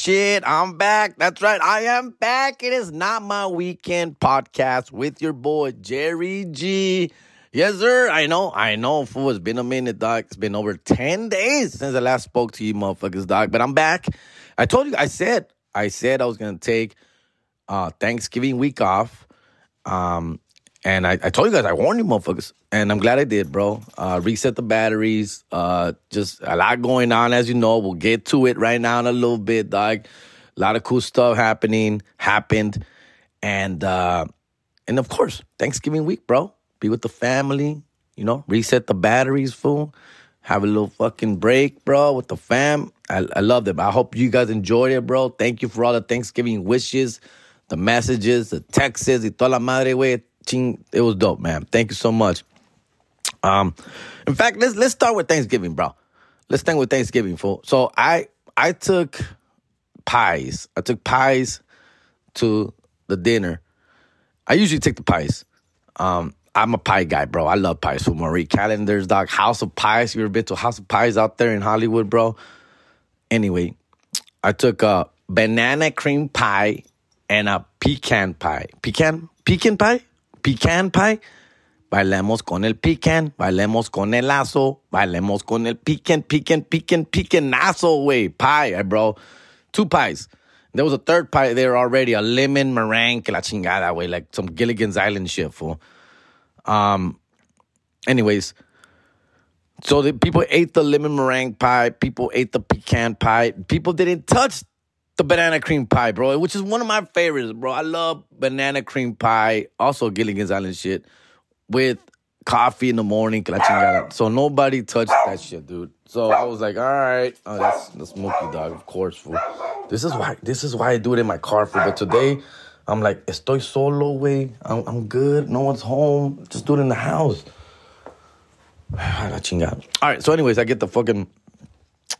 shit. I'm back. That's right. I am back. It is not my weekend podcast with your boy, Jerry G. Yes, sir. I know. I know, fool. It's been a minute, dog. It's been over 10 days since I last spoke to you, motherfuckers, dog. But I'm back. I told you, I said, I said I was going to take uh, Thanksgiving week off. Um, and I, I told you guys, I warned you motherfuckers. And I'm glad I did, bro. Uh, reset the batteries. Uh, just a lot going on, as you know. We'll get to it right now in a little bit, dog. A lot of cool stuff happening, happened. And uh, and of course, Thanksgiving week, bro. Be with the family, you know, reset the batteries, fool. Have a little fucking break, bro, with the fam. I, I loved it. I hope you guys enjoyed it, bro. Thank you for all the Thanksgiving wishes, the messages, the texts, y toda la madre, güey it was dope, man. Thank you so much. Um, in fact, let's let's start with Thanksgiving, bro. Let's start with Thanksgiving, fool. So I I took pies. I took pies to the dinner. I usually take the pies. Um, I'm a pie guy, bro. I love pies. So Marie Callender's dog, House of Pies. You ever been to House of Pies out there in Hollywood, bro? Anyway, I took a banana cream pie and a pecan pie. Pecan? Pecan pie? Pecan pie. Bailemos con el pecan, bailemos con el lazo, bailemos con el pecan, pecan, pecan, pecanazo, way pie, bro. Two pies. There was a third pie there already, a lemon meringue, la chingada, way, like some Gilligan's Island shit, fool. Um, anyways, so the people ate the lemon meringue pie, people ate the pecan pie, people didn't touch the banana cream pie, bro, which is one of my favorites, bro. I love banana cream pie, also Gilligan's Island shit, with coffee in the morning. So nobody touched that shit, dude. So I was like, all right, oh, that's the smoky dog, of course, fool. This is why this is why I do it in my car, fool. But today, I'm like, estoy solo, way. I'm, I'm good. No one's home. Just do it in the house. Ah, all right. So, anyways, I get the fucking.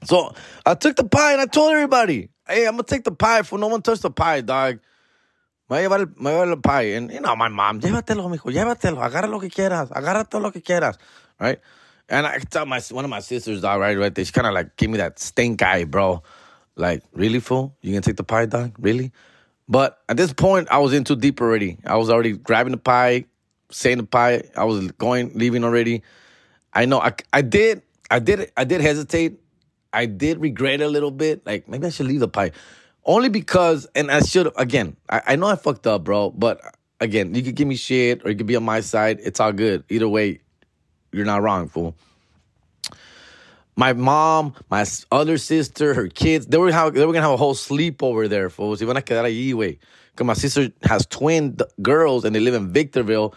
So I took the pie and I told everybody hey, I'm gonna take the pie. For no one touch the pie, dog. Me voy a llevar el, me pie. And you know, my mom, llévatelo, mijo, llévatelo. Agarra lo que quieras. Agarra todo lo que quieras. Right? And I tell my one of my sisters, dog, right, right there. She kind of like give me that stink eye, bro. Like, really, fool? You gonna take the pie, dog? Really? But at this point, I was in too deep already. I was already grabbing the pie, saying the pie. I was going, leaving already. I know. I, I did. I did. I did hesitate I did regret a little bit. Like maybe I should leave the pie, only because, and I should again. I, I know I fucked up, bro. But again, you could give me shit or you could be on my side. It's all good. Either way, you're not wrong, fool. My mom, my other sister, her kids, they were how they were gonna have a whole sleepover there, fools. Iban a quedar allí, way. Because my sister has twin girls and they live in Victorville.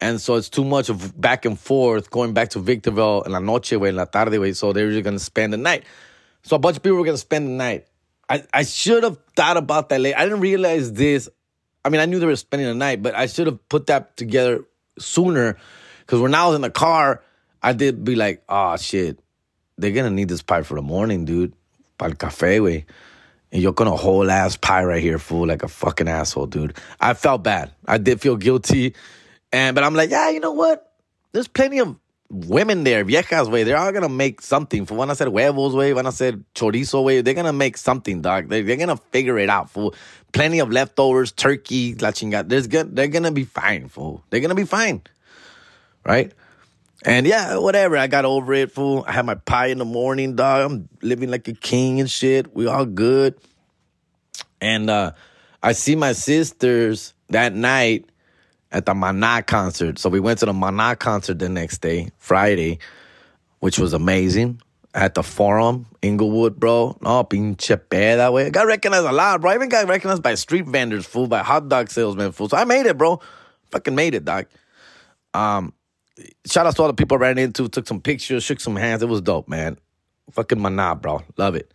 And so it's too much of back and forth going back to Victorville en la noche, way, en la tarde, way. So they were just to spend the night. So a bunch of people were to spend the night. I, I should have thought about that late. I didn't realize this. I mean, I knew they were spending the night, but I should have put that together sooner. Because when I was in the car, I did be like, oh, shit. They're to need this pie for the morning, dude. Para el café, way. And you're gonna whole ass pie right here, fool, like a fucking asshole, dude. I felt bad. I did feel guilty and but I'm like, yeah, you know what? There's plenty of women there, viejas way. They're all gonna make something. For when I said huevos way, when I said chorizo way, they're gonna make something, dog. They're, they're gonna figure it out, fool. Plenty of leftovers, turkey, la. There's good. They're gonna be fine, fool. They're gonna be fine, right? And yeah, whatever. I got over it, fool. I had my pie in the morning, dog. I'm living like a king and shit. We all good. And uh I see my sisters that night at the Mana concert. So we went to the Mana concert the next day, Friday, which was amazing. At the Forum, Inglewood, bro. No, pinche peda, way. Got recognized a lot, bro. I even got recognized by street vendors, fool, by hot dog salesmen, fool. So I made it, bro. Fucking made it, dog. Um, shout out to all the people I ran into, took some pictures, shook some hands. It was dope, man. Fucking Mana, bro. Love it.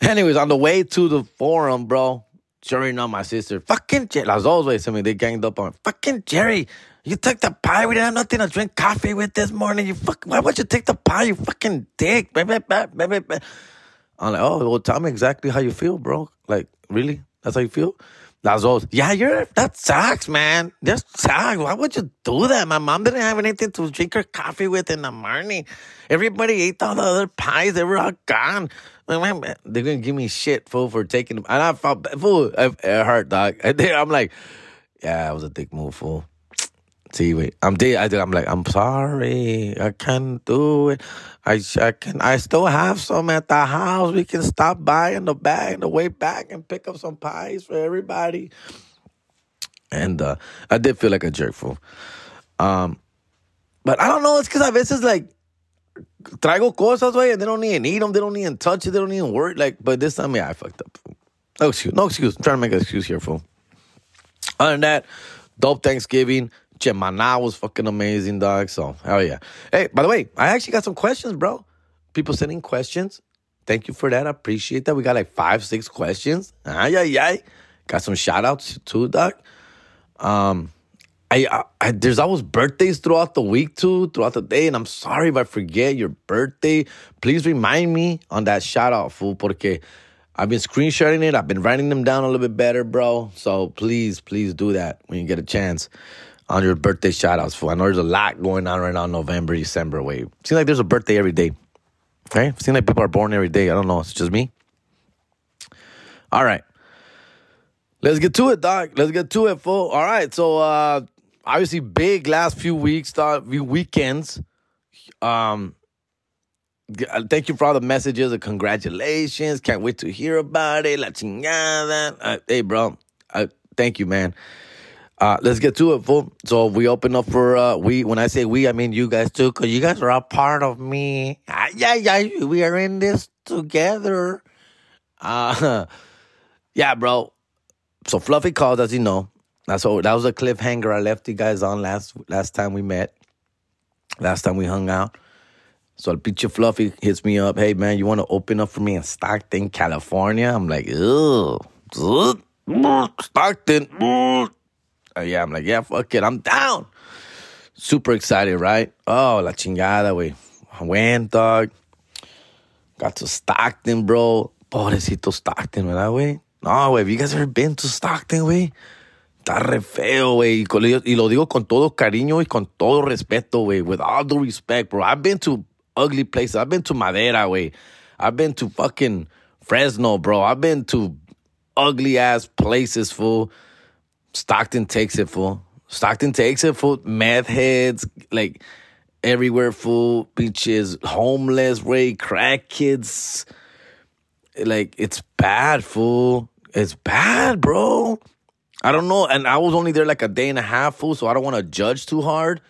Anyways, on the way to the forum, bro, Sure enough, my sister, fucking Jerry, las dos ways, I mean, they ganged up on fucking Jerry. You took the pie. We didn't have nothing to drink coffee with this morning. You fuck. Why would you take the pie? You fucking dick. I'm like, oh, well, tell me exactly how you feel, bro. Like, really? That's how you feel? Las dos. Yeah, you're. That sucks, man. That sucks. Why would you do that? My mom didn't have anything to drink her coffee with in the morning. Everybody ate all the other pies. They were all gone. They're gonna give me shit, fool, for taking them. And I felt, fool, it, it hurt, dog. And then I'm like, yeah, it was a dick move, fool. See, wait, I'm dead. I, I'm like, I'm sorry, I can't do it. I, I can, I still have some at the house. We can stop by in the bag, in the way back, and pick up some pies for everybody. And uh, I did feel like a jerk, fool. Um, but I don't know. It's because I veces like traigo cosas, way, and they don't even eat them. They don't even touch it. They don't even work. Like, but this time, yeah, I fucked up. No excuse. No excuse. I'm trying to make an excuse here, fool. Other than that, dope Thanksgiving. Gemini was fucking amazing, dog. So, hell yeah. Hey, by the way, I actually got some questions, bro. People sending questions. Thank you for that. I appreciate that. We got like five, six questions. Ay, ay, ay. Got some shout outs too, dog. Um, I, I, there's always birthdays throughout the week too, throughout the day, and I'm sorry if I forget your birthday. Please remind me on that shout out, fool, porque I've been screenshotting it. I've been writing them down a little bit better, bro. So please, please do that when you get a chance on your birthday shout outs, fool. I know there's a lot going on right now November, December. Wait, seems like there's a birthday every day. Okay, seems like people are born every day. I don't know. It's just me. All right. Let's get to it, Doc. Let's get to it, fool. All right. So, uh, obviously, big last few weeks, dog, few weekends. Um, thank you for all the messages of congratulations. Can't wait to hear about it. La chingada. Uh, hey, bro. Uh, thank you, man. Uh, let's get to it, fool. So we open up for uh, we. When I say we, I mean you guys too, cause you guys are a part of me. Ah, yeah, yeah, we are in this together. Uh, yeah, bro. So Fluffy calls, as you know. That's what, that was a cliffhanger I left you guys on last last time we met. Last time we hung out. So pinche Fluffy hits me up. Hey man, you want to open up for me in Stockton, California? I'm like, ugh, Stockton. Uh, yeah, I'm like, yeah, fuck it, I'm down. Super excited, right? Oh, la chingada, güey. I went, dog. Got to Stockton, bro. Pobrecito Stockton, ¿verdad? No, have you guys ever been to Stockton, güey? Está re feo, güey. Y lo digo con todo cariño y con todo respeto, güey. With all due respect, bro. I've been to ugly places. I've been to Madera, güey. I've been to fucking Fresno, bro. I've been to ugly ass places, fool. Stockton takes it full. Stockton takes it full. Meth heads, like everywhere full. Beaches, homeless, way, crack kids. Like it's bad, fool. It's bad, bro. I don't know. And I was only there like a day and a half, fool. So I don't want to judge too hard.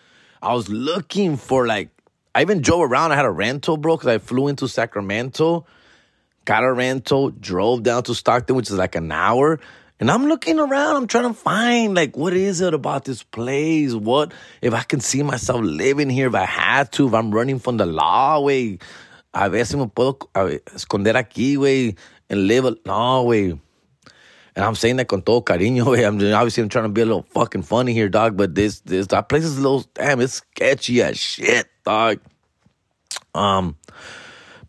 I was looking for like, I even drove around. I had a rental, bro, because I flew into Sacramento, got a rental, drove down to Stockton, which is like an hour. And I'm looking around, I'm trying to find like what is it about this place? What if I can see myself living here if I had to, if I'm running from the law, way. A veces me puedo esconder aquí, güey, and live. No, way. And I'm saying that con todo cariño. I'm obviously I'm trying to be a little fucking funny here, dog. But this this that place is a little damn, it's sketchy as shit, dog. Um,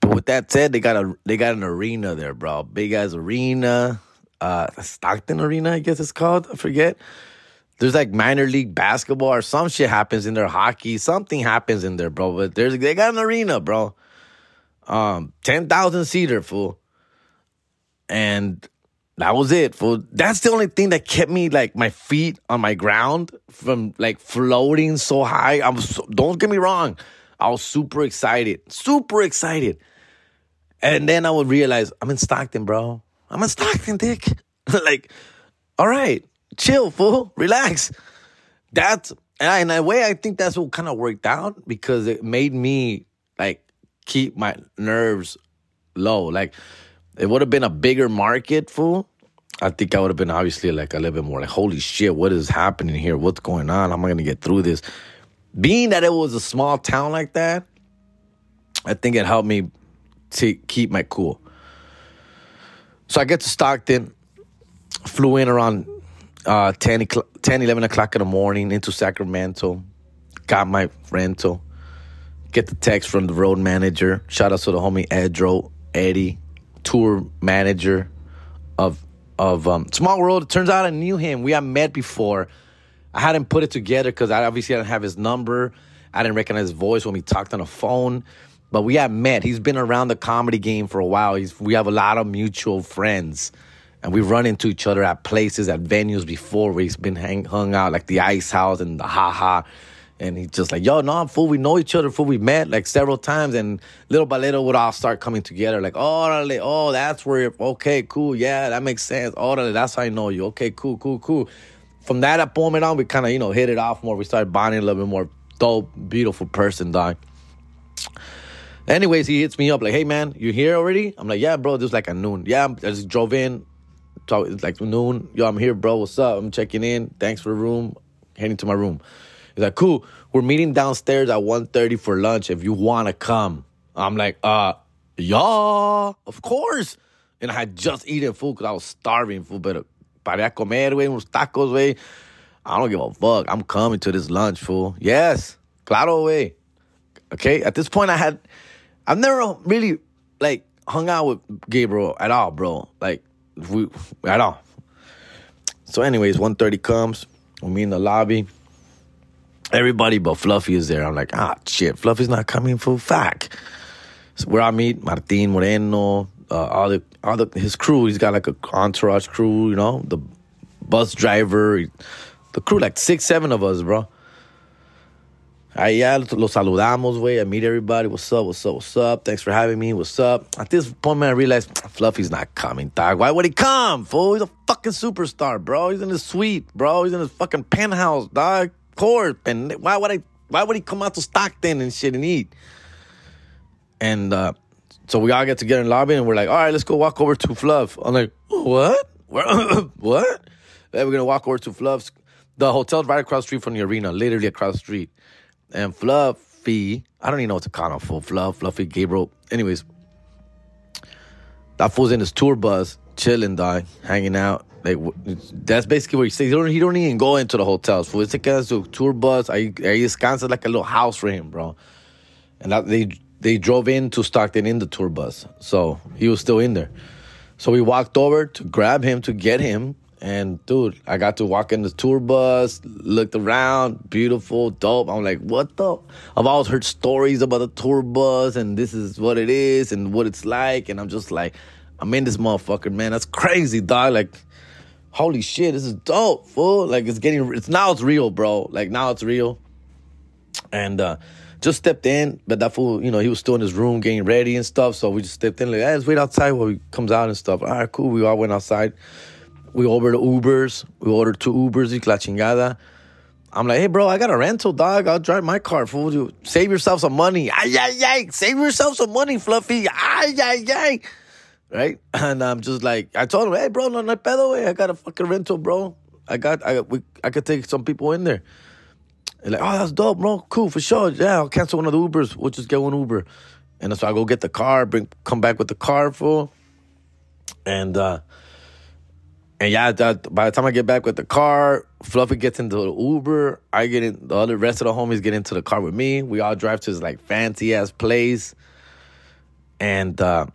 but with that said, they got a they got an arena there, bro. Big ass arena uh, Stockton Arena, I guess it's called. I forget. There's like minor league basketball or some shit happens in there, hockey, something happens in there, bro. But there's they got an arena, bro. Um, ten thousand seater, fool. And that was it, fool. That's the only thing that kept me like my feet on my ground from like floating so high. I'm so, don't get me wrong. I was super excited, super excited. And then I would realize I'm in Stockton, bro. I'm in Stockton dick. like, all right, chill, fool, relax. That's and in a way, I think that's what kind of worked out because it made me like keep my nerves low. Like, it would have been a bigger market, fool. I think I would have been obviously like a little bit more like, holy shit, what is happening here? What's going on? How am I gonna get through this? Being that it was a small town like that, I think it helped me to keep my cool. So I get to Stockton, flew in around uh, 10, 10, 11 o'clock in the morning into Sacramento, got my rental, get the text from the road manager. Shout out to the homie Edro, Eddie, tour manager of of um, Small World. It turns out I knew him. We had met before. I hadn't put it together because I obviously didn't have his number. I didn't recognize his voice when we talked on the phone. but we had met. He's been around the comedy game for a while. He's, we have a lot of mutual friends, and we've run into each other at places, at venues before. We've been hang, hung out, like the Ice House and the Ha Ha. And he's just like, yo, no, I'm full. We know each other, full. We met like several times, and little by little, would all start coming together. Like, oh, oh, that's where. Okay, cool, yeah, that makes sense. Oh, that's how I know you. Okay, cool, cool, cool. From that moment on, we kind of you know hit it off more. We started bonding a little bit more. Dope, beautiful person, dog. Anyways, he hits me up like, "Hey man, you here already?" I'm like, "Yeah, bro. This is like a noon. Yeah, I just drove in. It's like noon. Yo, I'm here, bro. What's up? I'm checking in. Thanks for the room. Heading to my room." He's like, cool. We're meeting downstairs at 1.30 for lunch if you want to come. I'm like, uh, yeah, of course. And I had just eaten food because I was starving food, but para comer, güey, unos tacos, güey. I don't give a fuck. I'm coming to this lunch, fool. Yes, claro, way. Okay, at this point, I had, I've never really, like, hung out with Gabriel at all, bro. Like, we, at all. So anyways, 1.30 comes. We meet in the lobby. Everybody but Fluffy is there. I'm like, ah, shit, Fluffy's not coming for fact. So where I meet Martin Moreno, uh, all the all the his crew. He's got like a entourage crew, you know, the bus driver, the crew, like six, seven of us, bro. Ya los saludamos, way. I meet everybody. What's up? What's up? What's up? Thanks for having me. What's up? At this point, man, I realized Fluffy's not coming, dog. Why would he come, fool? He's a fucking superstar, bro. He's in his suite, bro. He's in his fucking penthouse, dog course. And why would I? Why would he come out to Stockton and shit and eat? And uh, so we all get together in the lobby and we're like, all right, let's go walk over to Fluff. I'm like, what? what? Then we're gonna walk over to Fluff's. The hotel's right across street from the arena, literally across the street. And Fluffy, I don't even know what to call him for. Fluff, Fluffy, Gabriel. Anyways, that fool's in his tour bus, chilling, dog, hanging out. Like that's basically what he says. He don't, he don't even go into the hotels. For it's like a tour bus. I I descansa like a little house for him, bro. And they they drove in to Stockton in the tour bus, so he was still in there. So we walked over to grab him to get him, and dude, I got to walk in the tour bus, looked around, beautiful, dope. I'm like, what the? I've always heard stories about the tour bus, and this is what it is and what it's like, and I'm just like, I'm in this motherfucker, man. That's crazy, dog. Like holy shit, this is dope, fool. Like it's getting, it's now it's real, bro. Like now it's real. And uh, just stepped in, but that fool, you know, he was still in his room getting ready and stuff. So we just stepped in, like, hey, let's wait outside while he comes out and stuff. All right, cool. We all went outside. We ordered Ubers. We ordered two Ubers, y la chingada. I'm like, hey, bro, I got a rental, dog. I'll drive my car, fool. You save yourself some money. Ay, ay, ay. Save yourself some money, Fluffy. Ay, ay, ay right? And I'm just like, I told him, hey, bro, no, no pedo, way. I got a fucking rental, bro. I got, I, we, I could take some people in there. And like, oh, that's dope, bro. Cool, for sure. Yeah, I'll cancel one of the Ubers. We'll just get one Uber. And so I go get the car, bring, come back with the car full. And, uh, and yeah, that, by the time I get back with the car, Fluffy gets into the Uber. I get in, the other rest of the homies get into the car with me. We all drive to this like fancy ass place. And, uh,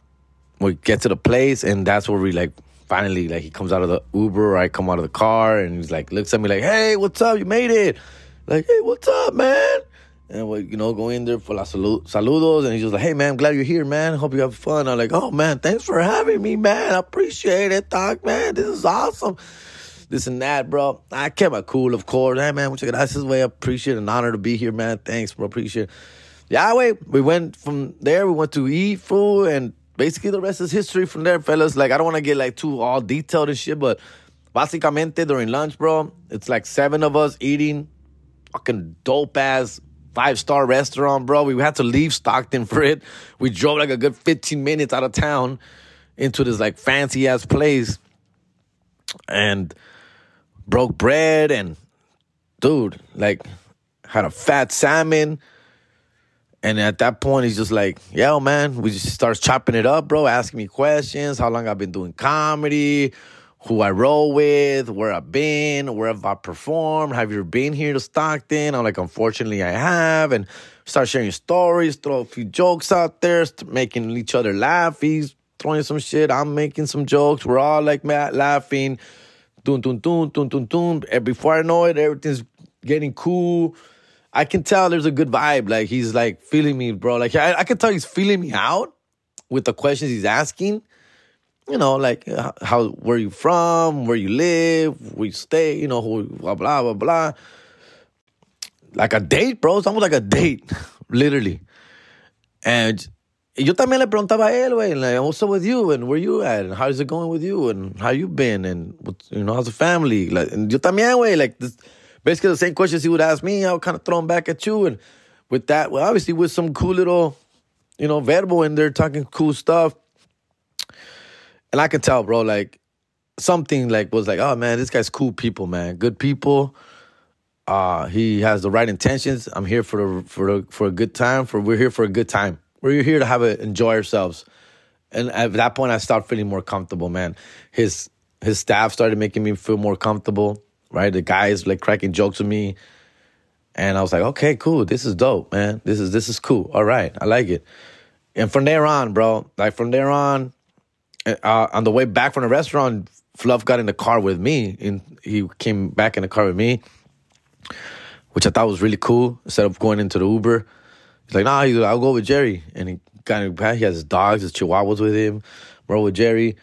we get to the place and that's where we like finally like he comes out of the Uber, I come out of the car and he's like looks at me like, Hey, what's up? You made it. Like, hey, what's up, man? And we, you know, go in there for la salud- saludos and he's just like, Hey man, I'm glad you're here, man. Hope you have fun. I'm like, Oh man, thanks for having me, man. I appreciate it, dog, man. This is awesome. This and that, bro. I kept my cool, of course. Hey man, out. This way. I appreciate it. An honor to be here, man. Thanks, bro. Appreciate it. Yeah, wait. We went from there, we went to eat food and basically the rest is history from there, fellas. Like I don't want to get like too all detailed and shit, but básicamente during lunch, bro, it's like seven of us eating fucking dope ass five star restaurant, bro. We had to leave Stockton for it. We drove like a good 15 minutes out of town into this like fancy ass place and broke bread and dude, like had a fat salmon and at that point, he's just like, yo, man, we just starts chopping it up, bro, asking me questions, how long I've been doing comedy, who I roll with, where I've been, where have I performed, have you been here to Stockton? I'm like, unfortunately, I have. And start sharing stories, throw a few jokes out there, making each other laugh. He's throwing some shit. I'm making some jokes. We're all like laughing. Dun, dun, dun, dun, dun, dun. And before I know it, everything's getting cool. I can tell there's a good vibe. Like he's like feeling me, bro. Like I, I can tell he's feeling me out with the questions he's asking. You know, like uh, how where you from, where you live, where you stay. You know, who, blah blah blah blah. Like a date, bro. It's almost like a date, literally. And yo también le preguntaba a él, güey, like, what's up with you and where you at and how's it going with you and how you been and you know how's the family? Like, and yo también, güey, like this, basically the same questions he would ask me, I would kind of throw them back at you. And with that, well, obviously with some cool little, you know, verbo in there talking cool stuff. And I could tell, bro, like something like was like, oh man, this guy's cool people, man, good people. Uh, he has the right intentions. I'm here for a, for a, for a good time. For we're here for a good time. We're here to have a enjoy ourselves. And at that point, I started feeling more comfortable, man. His his staff started making me feel more comfortable right? The guys like cracking jokes with me. And I was like, okay, cool. This is dope, man. This is this is cool. All right, I like it. And from there on, bro, like from there on, uh, on the way back from the restaurant, Fluff got in the car with me, and he came back in the car with me, which I thought was really cool. Instead of going into the Uber, he's like, "Nah, he's like, I'll go with Jerry." And he in back. He has his dogs, his Chihuahuas with him. Bro, with Jerry.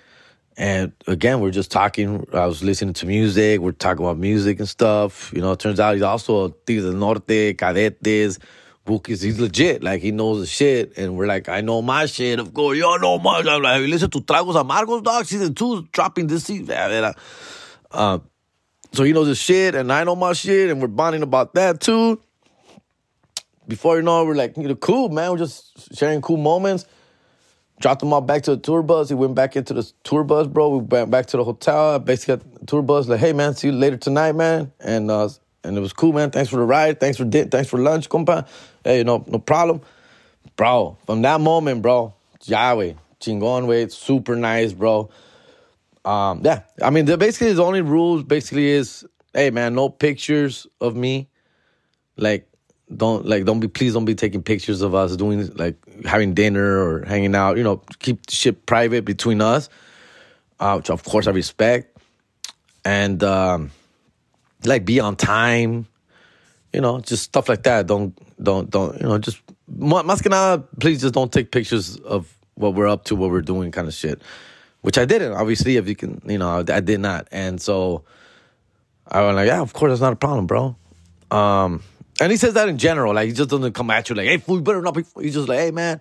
And again, we're just talking. I was listening to music. We're talking about music and stuff. You know, it turns out he's also a Tigres del Norte, Cadetes, Bukis. He's legit. Like, he knows the shit. And we're like, I know my shit. Of course, you know my I'm like, listen to Tragos Amargos, dog. Season two dropping this season. Uh, so he knows his shit, and I know my shit, and we're bonding about that too. Before you know it, we're like, you know, cool, man. We're just sharing cool moments dropped him off back to the tour bus. He went back into the tour bus, bro. We went back to the hotel. I basically got the tour bus like, hey man, see you later tonight, man. And uh, and it was cool, man. Thanks for the ride. Thanks for di- thanks for lunch, compa. Hey, no no problem, bro. From that moment, bro, Yahweh, chingon, way, super nice, bro. Um, yeah, I mean, the, basically the only rules basically is, hey man, no pictures of me, like don't like don't be please don't be taking pictures of us doing like having dinner or hanging out. You know, keep shit private between us, uh, which of course I respect, and um, like be on time. You know, just stuff like that. Don't don't don't you know just más que please just don't take pictures of what we're up to, what we're doing, kind of shit. Which I didn't, obviously. If you can, you know, I, I did not, and so I was like, yeah, of course, that's not a problem, bro. Um, and he says that in general. Like he just doesn't come at you like, "Hey, fool, you better not be." He's just like, "Hey, man."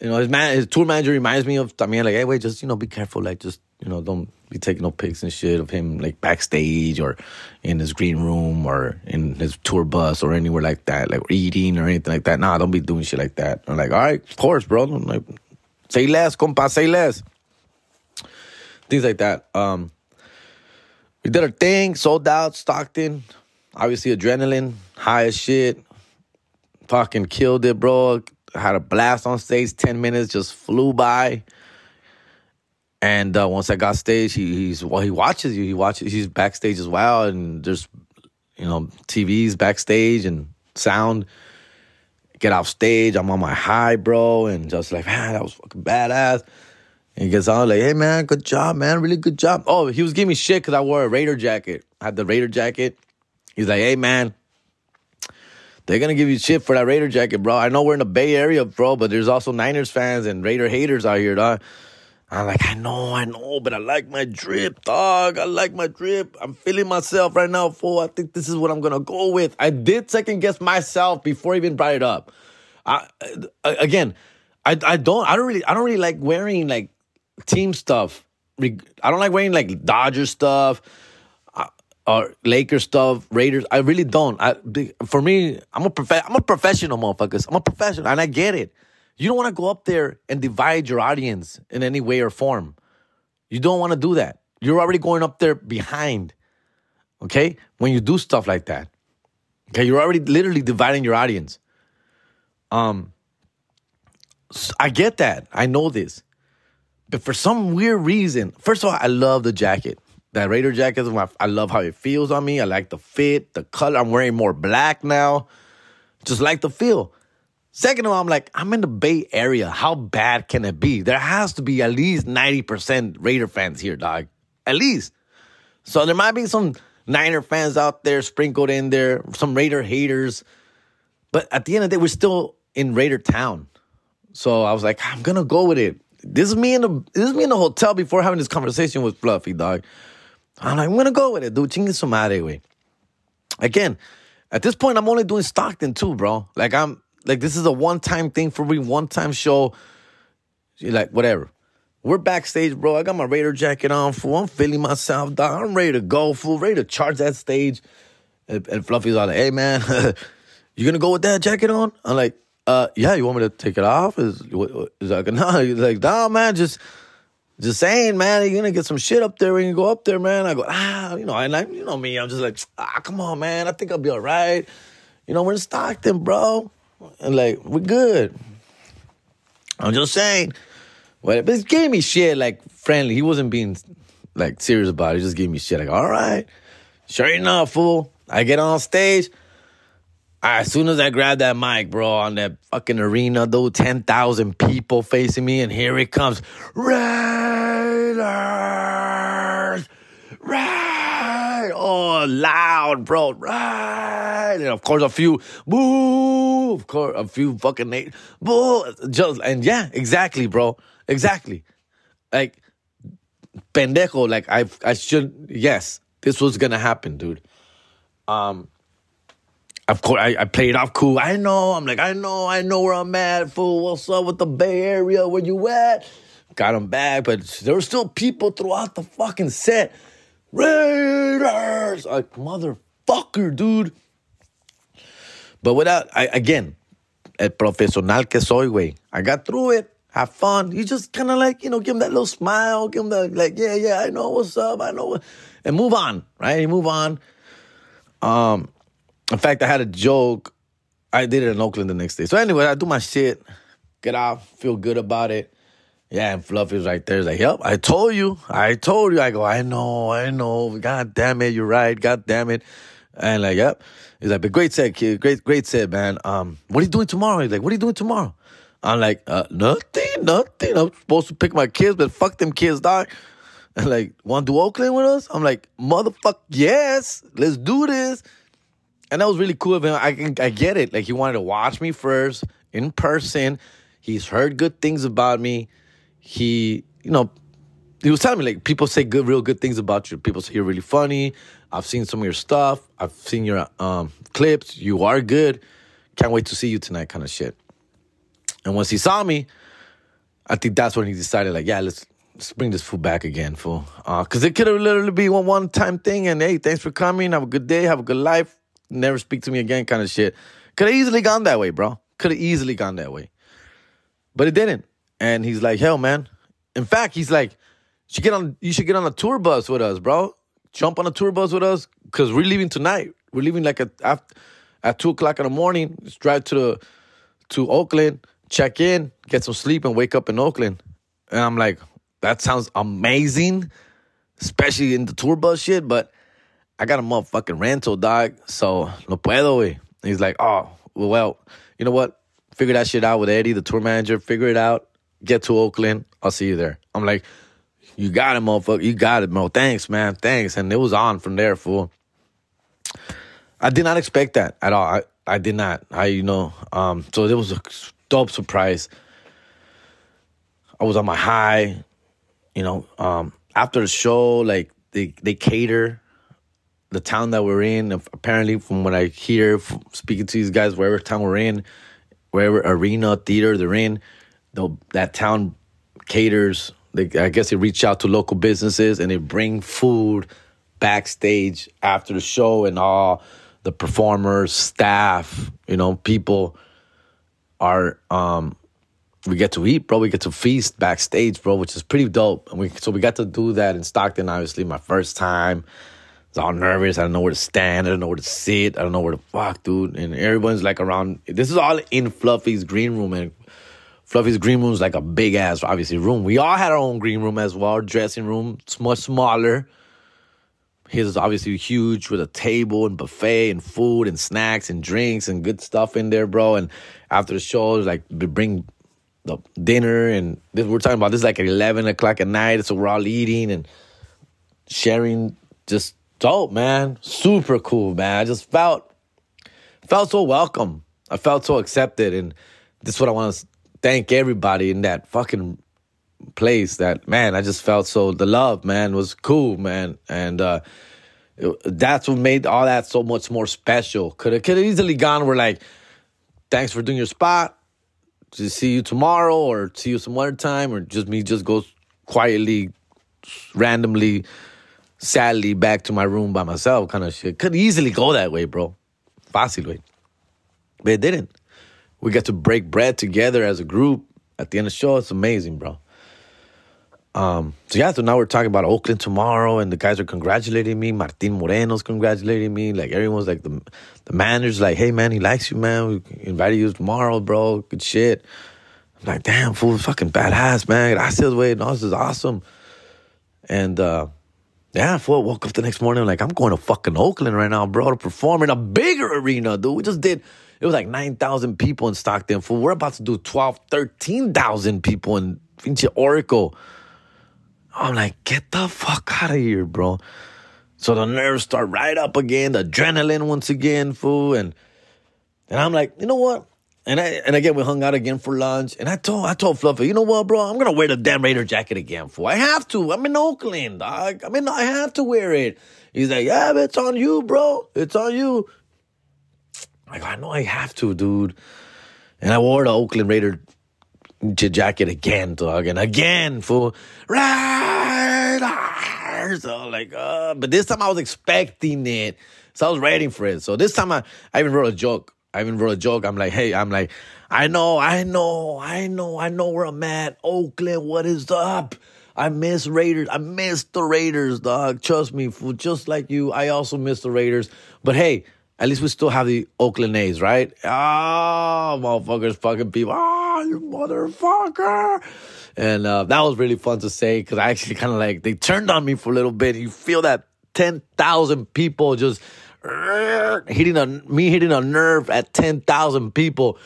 You know, his man, his tour manager reminds me of. I mean, like, "Hey, wait, just you know, be careful. Like, just you know, don't be taking no pics and shit of him like backstage or in his green room or in his tour bus or anywhere like that, like eating or anything like that. Nah, don't be doing shit like that. I'm like, all right, of course, bro. I'm like, say less, compa, say less. Things like that. Um, we did our thing, sold out, Stockton obviously adrenaline, high as shit. Fucking killed it, bro. Had a blast on stage. Ten minutes just flew by. And uh, once I got stage, he, he's well, he watches you. He watches. He's backstage as well, and there's you know TVs backstage and sound. Get off stage, I'm on my high, bro, and just like man, that was fucking badass. And he gets on like, hey man, good job, man, really good job. Oh, he was giving me shit because I wore a Raider jacket. I had the Raider jacket. He's like, hey, man, they're going to give you shit for that Raider jacket, bro. I know we're in the Bay Area, bro, but there's also Niners fans and Raider haters out here, dog. I'm like, I know, I know, but I like my drip, dog. I like my drip. I'm feeling myself right now, fool. I think this is what I'm gonna go with. I did second guess myself before I even brought it up. I, uh, again, I I don't I don't really I don't really like wearing like team stuff. I don't like wearing like Dodger stuff or Lakers stuff, Raiders. I really don't. I for me, I'm a prof- I'm a professional, motherfuckers. I'm a professional, and I get it. You don't want to go up there and divide your audience in any way or form. You don't want to do that. You're already going up there behind. Okay, when you do stuff like that, okay, you're already literally dividing your audience. Um, I get that. I know this, but for some weird reason, first of all, I love the jacket. That Raider jacket, I love how it feels on me. I like the fit, the color. I'm wearing more black now. Just like the feel. Second of all, I'm like, I'm in the Bay Area. How bad can it be? There has to be at least 90% Raider fans here, dog. At least. So there might be some Niner fans out there sprinkled in there, some Raider haters. But at the end of the day, we're still in Raider town. So I was like, I'm gonna go with it. This is me in the this is me in the hotel before having this conversation with Fluffy, dog. I'm like, I'm gonna go with it, dude. Chingue su madre. Again, at this point, I'm only doing Stockton too, bro. Like I'm like this is a one time thing for me, one time show. Like whatever. We're backstage, bro. I got my Raider jacket on, fool. I'm feeling myself, dog. I'm ready to go, fool. Ready to charge that stage. And, and Fluffy's all like, hey, man, you gonna go with that jacket on? I'm like, uh, yeah, you want me to take it off? Is, is like, no. He's like, nah, man, just, just saying, man, you're gonna get some shit up there when you go up there, man. I go, ah, you know, and I, you know me, I'm just like, ah, come on, man, I think I'll be all right. You know, we're in Stockton, bro, and like, we're good. I'm just saying. Well, but he gave me shit like friendly. He wasn't being like serious about it. He just gave me shit like, all right, sure enough, fool. I get on stage. As soon as I grab that mic, bro, on that fucking arena, though, 10,000 people facing me, and here it comes. Raiders! Right! Oh, loud, bro. Right! And of course, a few, boo! Of course, a few fucking, boo! Just, and yeah, exactly, bro. Exactly. Like, pendejo, like, I I should, yes, this was gonna happen, dude. Um, of course, I, I played off cool. I know. I'm like, I know, I know where I'm at, fool. What's up with the Bay Area? Where you at? Got him back, but there were still people throughout the fucking set. Raiders! Like, motherfucker, dude. But without, I, again, el profesional que soy, güey. I got through it. Have fun. You just kind of like, you know, give him that little smile. Give him the, like, yeah, yeah, I know what's up. I know. What, and move on, right? You move on. Um, in fact, I had a joke. I did it in Oakland the next day. So anyway, I do my shit, get off, feel good about it. Yeah, and Fluffy's right there. He's like, yep, I told you. I told you. I go, I know, I know. God damn it, you're right. God damn it. And like, yep. He's like, but great set, kid. Great, great set, man. Um, what are you doing tomorrow? He's like, what are you doing tomorrow? I'm like, uh, nothing, nothing. I'm supposed to pick my kids, but fuck them kids, dog. And like, want to do Oakland with us? I'm like, motherfucker, yes, let's do this and that was really cool of him. I I get it. Like he wanted to watch me first in person. He's heard good things about me. He, you know, he was telling me like people say good, real good things about you. People say you're really funny. I've seen some of your stuff. I've seen your um, clips. You are good. Can't wait to see you tonight, kind of shit. And once he saw me, I think that's when he decided like, yeah, let's let's bring this fool back again, fool. Because uh, it could have literally been one one time thing. And hey, thanks for coming. Have a good day. Have a good life never speak to me again kind of shit. Could have easily gone that way, bro. Could have easily gone that way. But it didn't. And he's like, hell, man. In fact, he's like, you should get on you should get on a tour bus with us, bro. Jump on a tour bus with us. Cause we're leaving tonight. We're leaving like at after, at two o'clock in the morning. Drive to the to Oakland, check in, get some sleep, and wake up in Oakland. And I'm like, that sounds amazing, especially in the tour bus shit. But I got a motherfucking rental, dog. So no puedo, güey. He's like, oh, well, you know what? Figure that shit out with Eddie, the tour manager. Figure it out. Get to Oakland. I'll see you there. I'm like, you got it, motherfucker. You got it, bro. Thanks, man. Thanks. And it was on from there, fool. I did not expect that at all. I, I did not. I, you know, um, so it was a dope surprise. I was on my high, you know, um, after the show, like they, they cater the town that we're in. Apparently, from what I hear, speaking to these guys, wherever town we're in, wherever arena theater they're in, that town caters. They, I guess they reach out to local businesses and they bring food backstage after the show, and all the performers, staff, you know, people are. um we get to eat, bro. We get to feast backstage, bro, which is pretty dope. And we so we got to do that in Stockton. Obviously, my first time all nervous. I don't know where to stand. I don't know where to sit. I don't know where to fuck, dude. And everyone's like around. This is all in Fluffy's green room, and Fluffy's green room is like a big ass, obviously, room. We all had our own green room as well. Dressing room, it's much smaller. His is obviously huge with a table and buffet and food and snacks and drinks and good stuff in there, bro. And after the show, like we bring the dinner and this, we're talking about this like at eleven o'clock at night. So we're all eating and sharing just dope, man. Super cool, man. I just felt felt so welcome. I felt so accepted, and this is what I want to thank everybody in that fucking place. That man, I just felt so the love, man, was cool, man, and uh, it, that's what made all that so much more special. Could have could have easily gone. We're like, thanks for doing your spot. To see you tomorrow, or see you some other time, or just me just go quietly, randomly, sadly back to my room by myself, kind of shit. Could easily go that way, bro. Fácil way. But it didn't. We got to break bread together as a group at the end of the show. It's amazing, bro. Um, so yeah, so now we're talking about Oakland tomorrow, and the guys are congratulating me. Martin Moreno's congratulating me. Like everyone's like the the manager's like, "Hey man, he likes you, man. We invited you tomorrow, bro. Good shit." I'm like, "Damn, fool, fucking badass, man. Gracias, way. No, this is awesome." And uh, yeah, fool, woke up the next morning like I'm going to fucking Oakland right now, bro, to perform in a bigger arena, dude. We just did. It was like 9,000 people in Stockton. Fool, we're about to do 12, 13,000 people in Finche Oracle. I'm like, get the fuck out of here, bro. So the nerves start right up again, the adrenaline once again, fool. And and I'm like, you know what? And I and again we hung out again for lunch. And I told I told Fluffy, you know what, bro? I'm gonna wear the damn Raider jacket again, For I have to. I'm in Oakland, dog. I mean, I have to wear it. He's like, yeah, but it's on you, bro. It's on you. I go, I know I have to, dude. And I wore the Oakland Raider jacket again, dog, and again, fool. Raiders. So like, uh, but this time I was expecting it. So I was waiting for it. So this time I, I even wrote a joke. I even wrote a joke. I'm like, hey, I'm like, I know, I know, I know, I know where I'm at. Oakland, what is up? I miss Raiders. I miss the Raiders, dog. Trust me, fool. Just like you, I also miss the Raiders. But hey, at least we still have the Oakland A's, right? Oh, motherfuckers, fucking people. Oh, you motherfucker. And uh, that was really fun to say because I actually kind of like, they turned on me for a little bit. You feel that 10,000 people just hitting a, me hitting a nerve at 10,000 people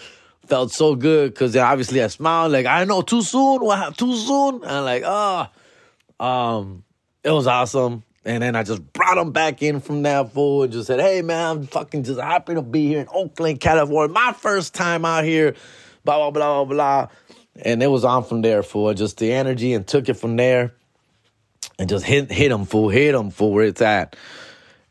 felt so good because obviously I smiled like, I know, too soon? What, too soon? And like, oh, um, it was awesome. And then I just brought him back in from that fool and just said, hey, man, I'm fucking just happy to be here in Oakland, California. My first time out here, blah, blah, blah, blah, blah. And it was on from there, fool. Just the energy and took it from there and just hit, hit him, fool. Hit him, fool, where it's at.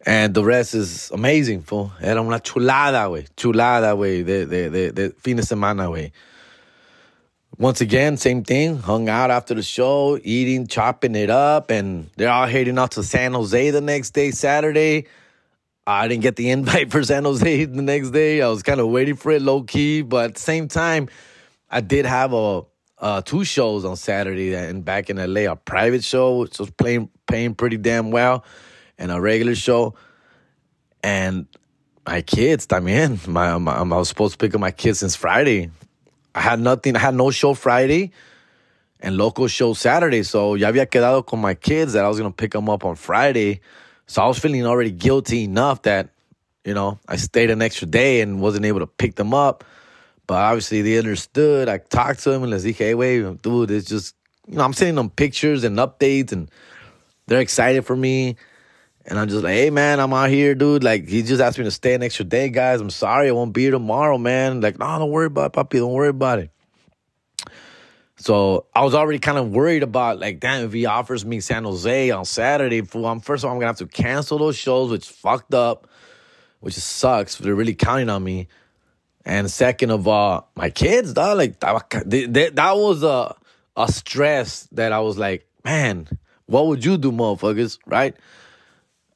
And the rest is amazing, fool. Era una chulada, güey. Chulada, güey, de, de, de, de fin de semana, güey. Once again, same thing. Hung out after the show, eating, chopping it up, and they're all heading out to San Jose the next day, Saturday. I didn't get the invite for San Jose the next day. I was kind of waiting for it low key, but at the same time, I did have a uh, two shows on Saturday and back in LA, a private show, which was playing paying pretty damn well, and a regular show. And my kids, también. My, my, I was supposed to pick up my kids since Friday. I had nothing. I had no show Friday and local show Saturday. So ya había quedado con my kids that I was gonna pick them up on Friday. So I was feeling already guilty enough that, you know, I stayed an extra day and wasn't able to pick them up. But obviously they understood. I talked to them and les dije, hey, wait, dude, it's just, you know, I'm sending them pictures and updates and they're excited for me. And I'm just like, hey, man, I'm out here, dude. Like, he just asked me to stay an extra day, guys. I'm sorry I won't be here tomorrow, man. Like, no, don't worry about it, puppy. Don't worry about it. So I was already kind of worried about, like, damn, if he offers me San Jose on Saturday, fool, I'm, first of all, I'm to have to cancel those shows, which fucked up, which sucks. They're really counting on me. And second of all, my kids, dog, like, that, that was a, a stress that I was like, man, what would you do, motherfuckers, right?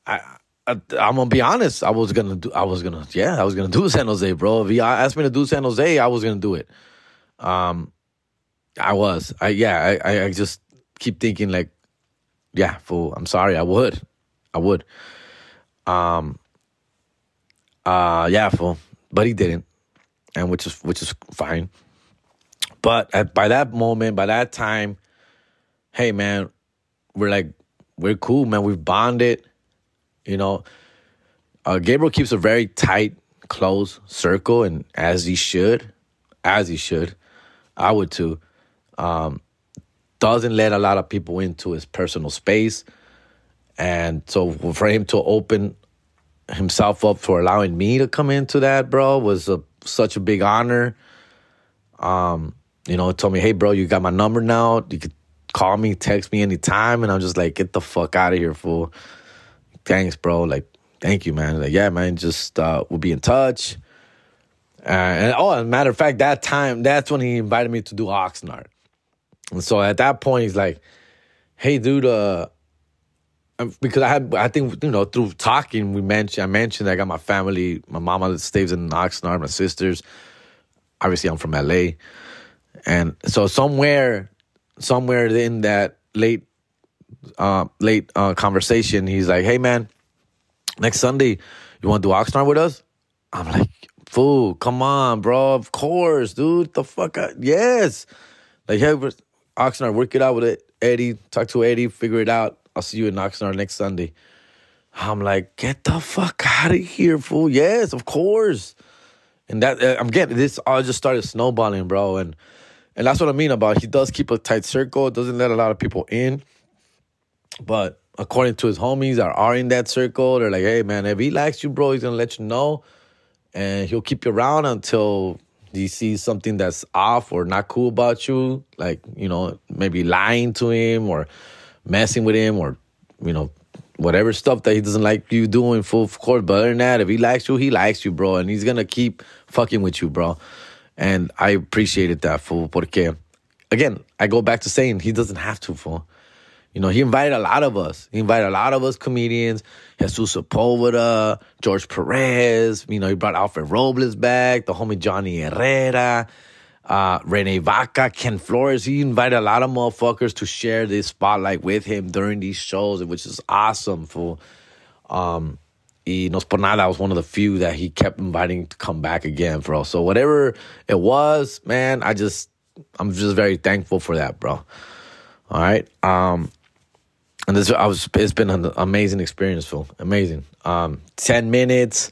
I, I am gonna be honest. I was gonna do. I was gonna. Yeah, I was gonna do San Jose, bro. If he asked me to do San Jose, I was gonna do it. Um, I was. I yeah. I I just keep thinking like, yeah, fool. I'm sorry. I would. I would. Um. Uh. Yeah, fool. But he didn't, and which is which is fine. But at, by that moment, by that time, hey man, we're like we're cool, man. We've bonded you know, uh, Gabriel keeps a very tight, close circle, and as he should, as he should, I would too. Um, doesn't let a lot of people into his personal space, And so for him to open himself up for allowing me to come into that, bro, was a, such a big honor. Um, you know, told me, hey, bro, you got my number now. You could call me, text me anytime. And I'm just like, get the fuck out of here, fool. Thanks, bro. Like, thank you, man. Like, yeah, man, just uh, we'll be in touch. Uh, and oh, as a matter of fact, that time, that's when he invited me to do Oxnard. And so at that point, he's like, hey, dude, uh, um, because I had, I think, you know, through talking, we mentioned, I mentioned I got my family, my mama stays in Oxnard, my sisters. Obviously, I'm from LA. And so somewhere, somewhere in that late, uh, late uh, conversation, he's like, hey, man, next Sunday, you want to do Oxnard with us? I'm like, fool, come on, bro. Of course, dude. The fuck out. Yes. Like, hey, Oxnard, work it out with it. Eddie, talk to Eddie, figure it out. I'll see you in Oxnard next Sunday. I'm like, get the fuck out of here, fool. Yes, of course. And that uh, I'm getting this all just started snowballing, bro. And and that's what I mean about he does keep a tight circle, doesn't let a lot of people in. But according to his homies that are in that circle, they're like, hey man, if he likes you, bro, he's gonna let you know. And he'll keep you around until he sees something that's off or not cool about you, like, you know, maybe lying to him or messing with him or, you know, whatever stuff that he doesn't like you doing full of course. But other than that, if he likes you, he likes you, bro. And he's gonna keep fucking with you, bro. And I appreciated that fool. Porque again, I go back to saying he doesn't have to, fool. You know, he invited a lot of us. He invited a lot of us comedians. Jesus Sepulveda, George Perez. You know, he brought Alfred Robles back, the homie Johnny Herrera uh, Rene Vaca, Ken Flores. He invited a lot of motherfuckers to share this spotlight with him during these shows, which is awesome. For um, y Nos Por Nada was one of the few that he kept inviting to come back again, bro. So whatever it was, man, I just I'm just very thankful for that, bro. All right. Um, and this I was it's been an amazing experience, Phil. Amazing. Um, ten minutes,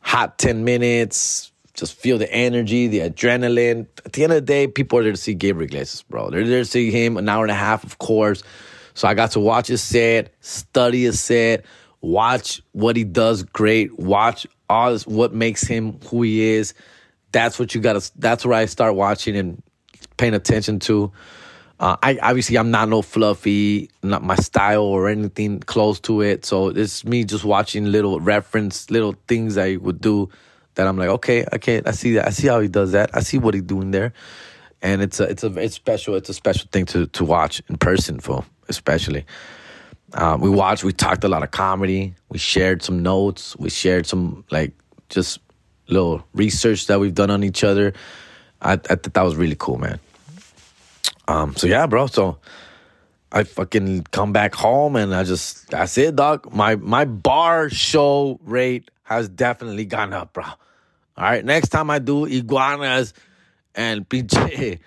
hot ten minutes just feel the energy, the adrenaline. At the end of the day, people are there to see Gabriel Iglesias, bro. They're there to see him an hour and a half, of course. So I got to watch his set, study his set, watch what he does great, watch all this, what makes him who he is. That's what you got to. That's where I start watching and paying attention to. Uh, I obviously I'm not no fluffy, not my style or anything close to it. So it's me just watching little reference, little things I would do that I'm like, okay, okay, I see that. I see how he does that. I see what he's doing there, and it's a, it's a, it's special. It's a special thing to to watch in person for, especially. Um, we watched. We talked a lot of comedy. We shared some notes. We shared some like just little research that we've done on each other. I, I thought that was really cool, man. Um, so yeah, bro. So I fucking come back home and I just that's it, dog. My my bar show rate has definitely gone up, bro. All right, next time I do iguanas and pinche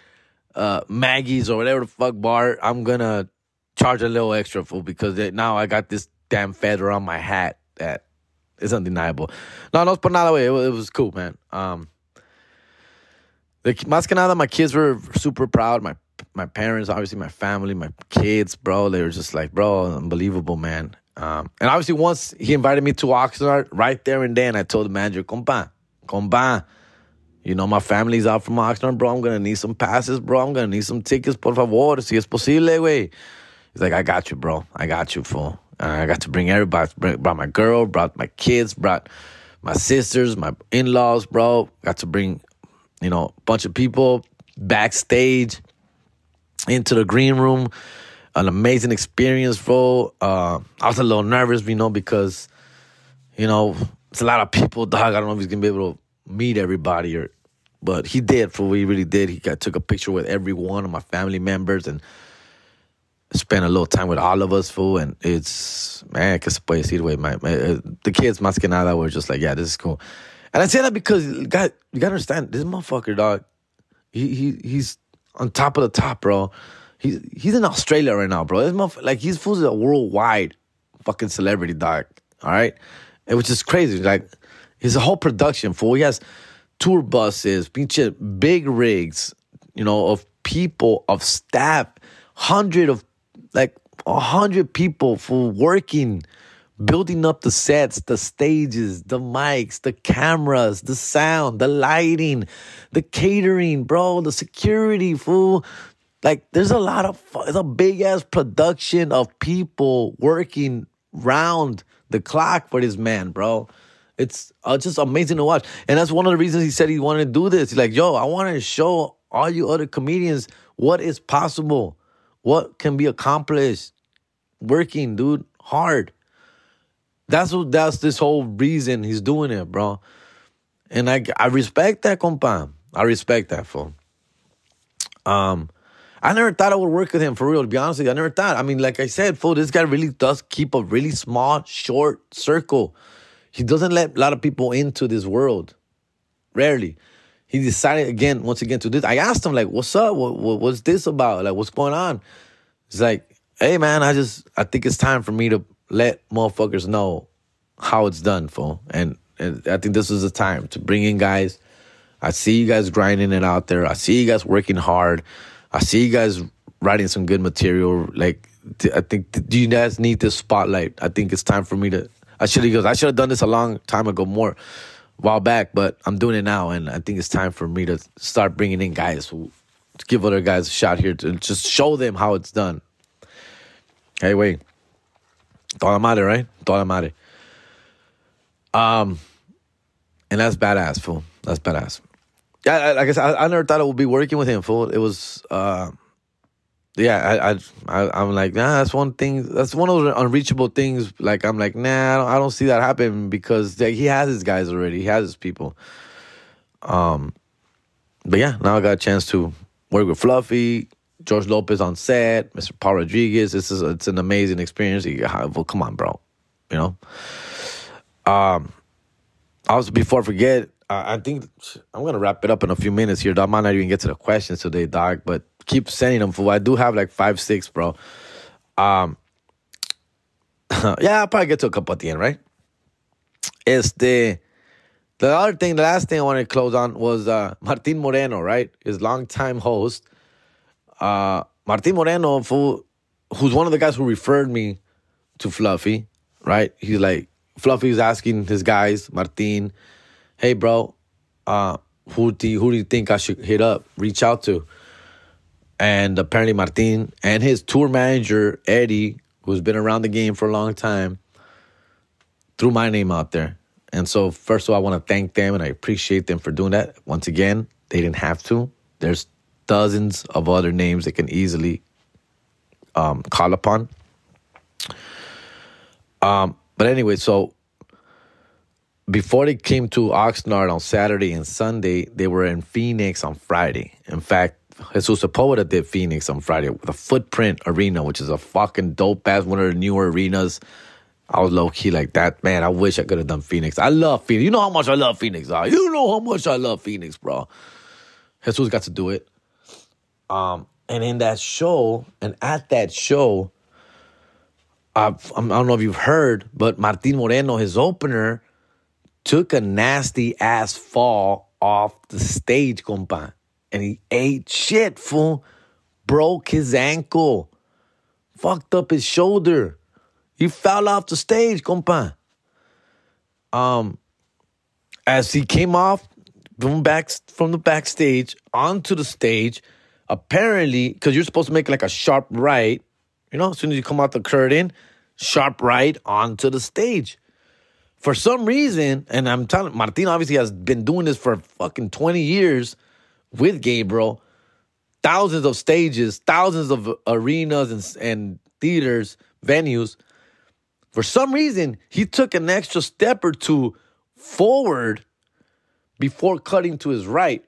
uh, Maggie's or whatever the fuck bar, I'm gonna charge a little extra for because now I got this damn feather on my hat that is undeniable. No, no, but not way. It, it was cool, man. Um, the más que nada, my kids were super proud. My my parents, obviously, my family, my kids, bro. They were just like, bro, unbelievable, man. Um, and obviously, once he invited me to Oxnard, right there and then, I told the manager, compa, compa, you know, my family's out from Oxnard, bro. I'm to need some passes, bro. I'm to need some tickets, por favor, si es posible, güey. He's like, I got you, bro. I got you, fool. Uh, I got to bring everybody, brought my girl, brought my kids, brought my sisters, my in laws, bro. Got to bring, you know, a bunch of people backstage into the green room an amazing experience, bro. Uh, I was a little nervous, you know, because you know it's a lot of people. Dog, I don't know if he's gonna be able to meet everybody, or but he did. For what he really did, he got took a picture with every one of my family members and spent a little time with all of us, fool. And it's man, que se puede decir, way. My, my uh, the kids, más que nada, were just like, yeah, this is cool. And I say that because got you got to understand this motherfucker, dog. He he he's on top of the top, bro. He's he's in Australia right now, bro. Like he's full a worldwide fucking celebrity dog. All right, and which is crazy. Like his whole production fool. He has tour buses, big rigs, you know, of people, of staff, hundred of like a hundred people for working, building up the sets, the stages, the mics, the cameras, the sound, the lighting, the catering, bro, the security, fool. Like, there's a lot of, it's a big ass production of people working round the clock for this man, bro. It's uh, just amazing to watch. And that's one of the reasons he said he wanted to do this. He's like, yo, I want to show all you other comedians what is possible, what can be accomplished working, dude, hard. That's what that's this whole reason he's doing it, bro. And I I respect that, compa. I respect that, fool. Um, I never thought I would work with him for real. To be honest with you, I never thought. I mean, like I said, fool, this guy really does keep a really small, short circle. He doesn't let a lot of people into this world. Rarely. He decided again, once again, to do this. I asked him, like, what's up? What, what, what's this about? Like, what's going on? He's like, hey, man, I just, I think it's time for me to let motherfuckers know how it's done, fool. And, and I think this is the time to bring in guys. I see you guys grinding it out there. I see you guys working hard. I see you guys writing some good material. Like, I think, do you guys need this spotlight? I think it's time for me to. I should have I should have done this a long time ago, more while back, but I'm doing it now, and I think it's time for me to start bringing in guys who to give other guys a shot here to just show them how it's done. Hey, toda madre, right? Toda madre. Um, and that's badass, fool. That's badass yeah, like I said, I, I, never thought I would be working with him. Fool, it was, uh, yeah, I, I, I, am like, nah, that's one thing. That's one of the unreachable things. Like, I'm like, nah, I don't, I don't see that happen because like, he has his guys already. He has his people. Um, but yeah, now I got a chance to work with Fluffy, George Lopez on set, Mr. Paul Rodriguez. This is it's an amazing experience. Well, come on, bro. You know. Um, also before I forget, I think I'm gonna wrap it up in a few minutes here. I might not even get to the questions today, dog. But keep sending them. For I do have like five, six, bro. Um, yeah, I'll probably get to a couple at the end, right? Este, the other thing, the last thing I wanted to close on was uh, Martin Moreno, right? His longtime host. Uh, Martin Moreno, who, who's one of the guys who referred me to Fluffy, right? He's like, Fluffy's asking his guys, Martin hey, bro, uh, who do you, who do you think I should hit up, reach out to? And apparently Martin and his tour manager Eddie, who's been around the game for a long time, threw my name out there. And so, first of all, I want to thank them and I appreciate them for doing that. Once again, they didn't have to. There's dozens of other names they can easily um, call upon. Um, but anyway, so before they came to Oxnard on Saturday and Sunday, they were in Phoenix on Friday. In fact, Jesus Sepulveda did Phoenix on Friday with a Footprint Arena, which is a fucking dope ass one of the newer arenas. I was low key like that, man. I wish I could have done Phoenix. I love Phoenix. You know how much I love Phoenix. Dog. You know how much I love Phoenix, bro. Jesus got to do it. Um, and in that show, and at that show, I, I don't know if you've heard, but Martin Moreno, his opener, took a nasty ass fall off the stage, compa. And he ate shit, fool. Broke his ankle. Fucked up his shoulder. He fell off the stage, compa. Um, as he came off from back from the backstage onto the stage, apparently, because you're supposed to make like a sharp right, you know, as soon as you come out the curtain, sharp right onto the stage for some reason, and I'm telling Martin obviously has been doing this for fucking 20 years with Gabriel, thousands of stages, thousands of arenas and, and theaters, venues. For some reason, he took an extra step or two forward before cutting to his right.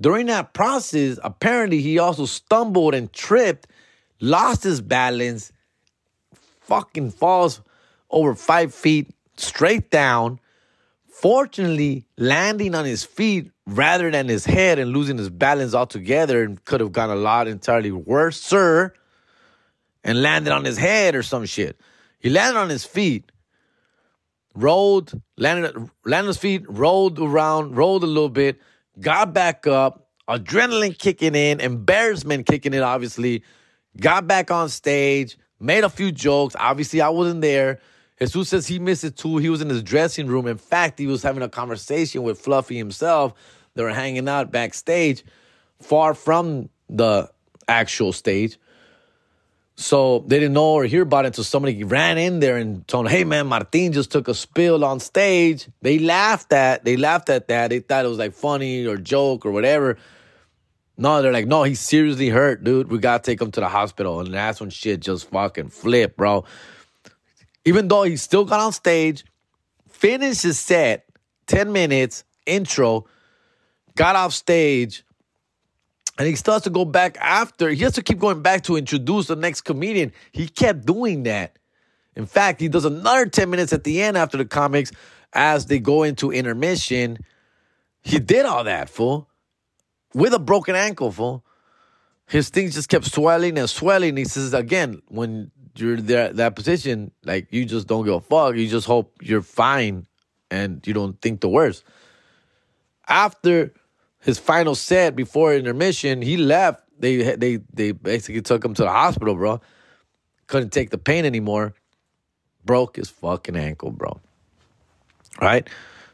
During that process, apparently he also stumbled and tripped, lost his balance, fucking falls over five feet, straight down, fortunately landing on his feet rather than his head and losing his balance altogether and could have gone a lot entirely worse, sir, and landed on his head or some shit. He landed on his feet, rolled, landed, landed on his feet, rolled around, rolled a little bit, got back up, adrenaline kicking in, embarrassment kicking in, obviously, got back on stage, made a few jokes. Obviously, I wasn't there. Jesus says he missed it too. He was in his dressing room. In fact, he was having a conversation with Fluffy himself. They were hanging out backstage, far from the actual stage. So they didn't know or hear about it until somebody ran in there and told them, hey man, Martin just took a spill on stage. They laughed at they laughed at that. They thought it was like funny or joke or whatever. No, they're like, no, he's seriously hurt, dude. We gotta take him to the hospital. And that's when shit just fucking flipped, bro. Even though he still got on stage, finished his set, 10 minutes, intro, got off stage, and he starts to go back after. He has to keep going back to introduce the next comedian. He kept doing that. In fact, he does another 10 minutes at the end after the comics as they go into intermission. He did all that, fool with a broken ankle, fool. His things just kept swelling and swelling. He says again, when you're there that position, like you just don't give a fuck. You just hope you're fine and you don't think the worst. After his final set before intermission, he left. They they they basically took him to the hospital, bro. Couldn't take the pain anymore. Broke his fucking ankle, bro. Right?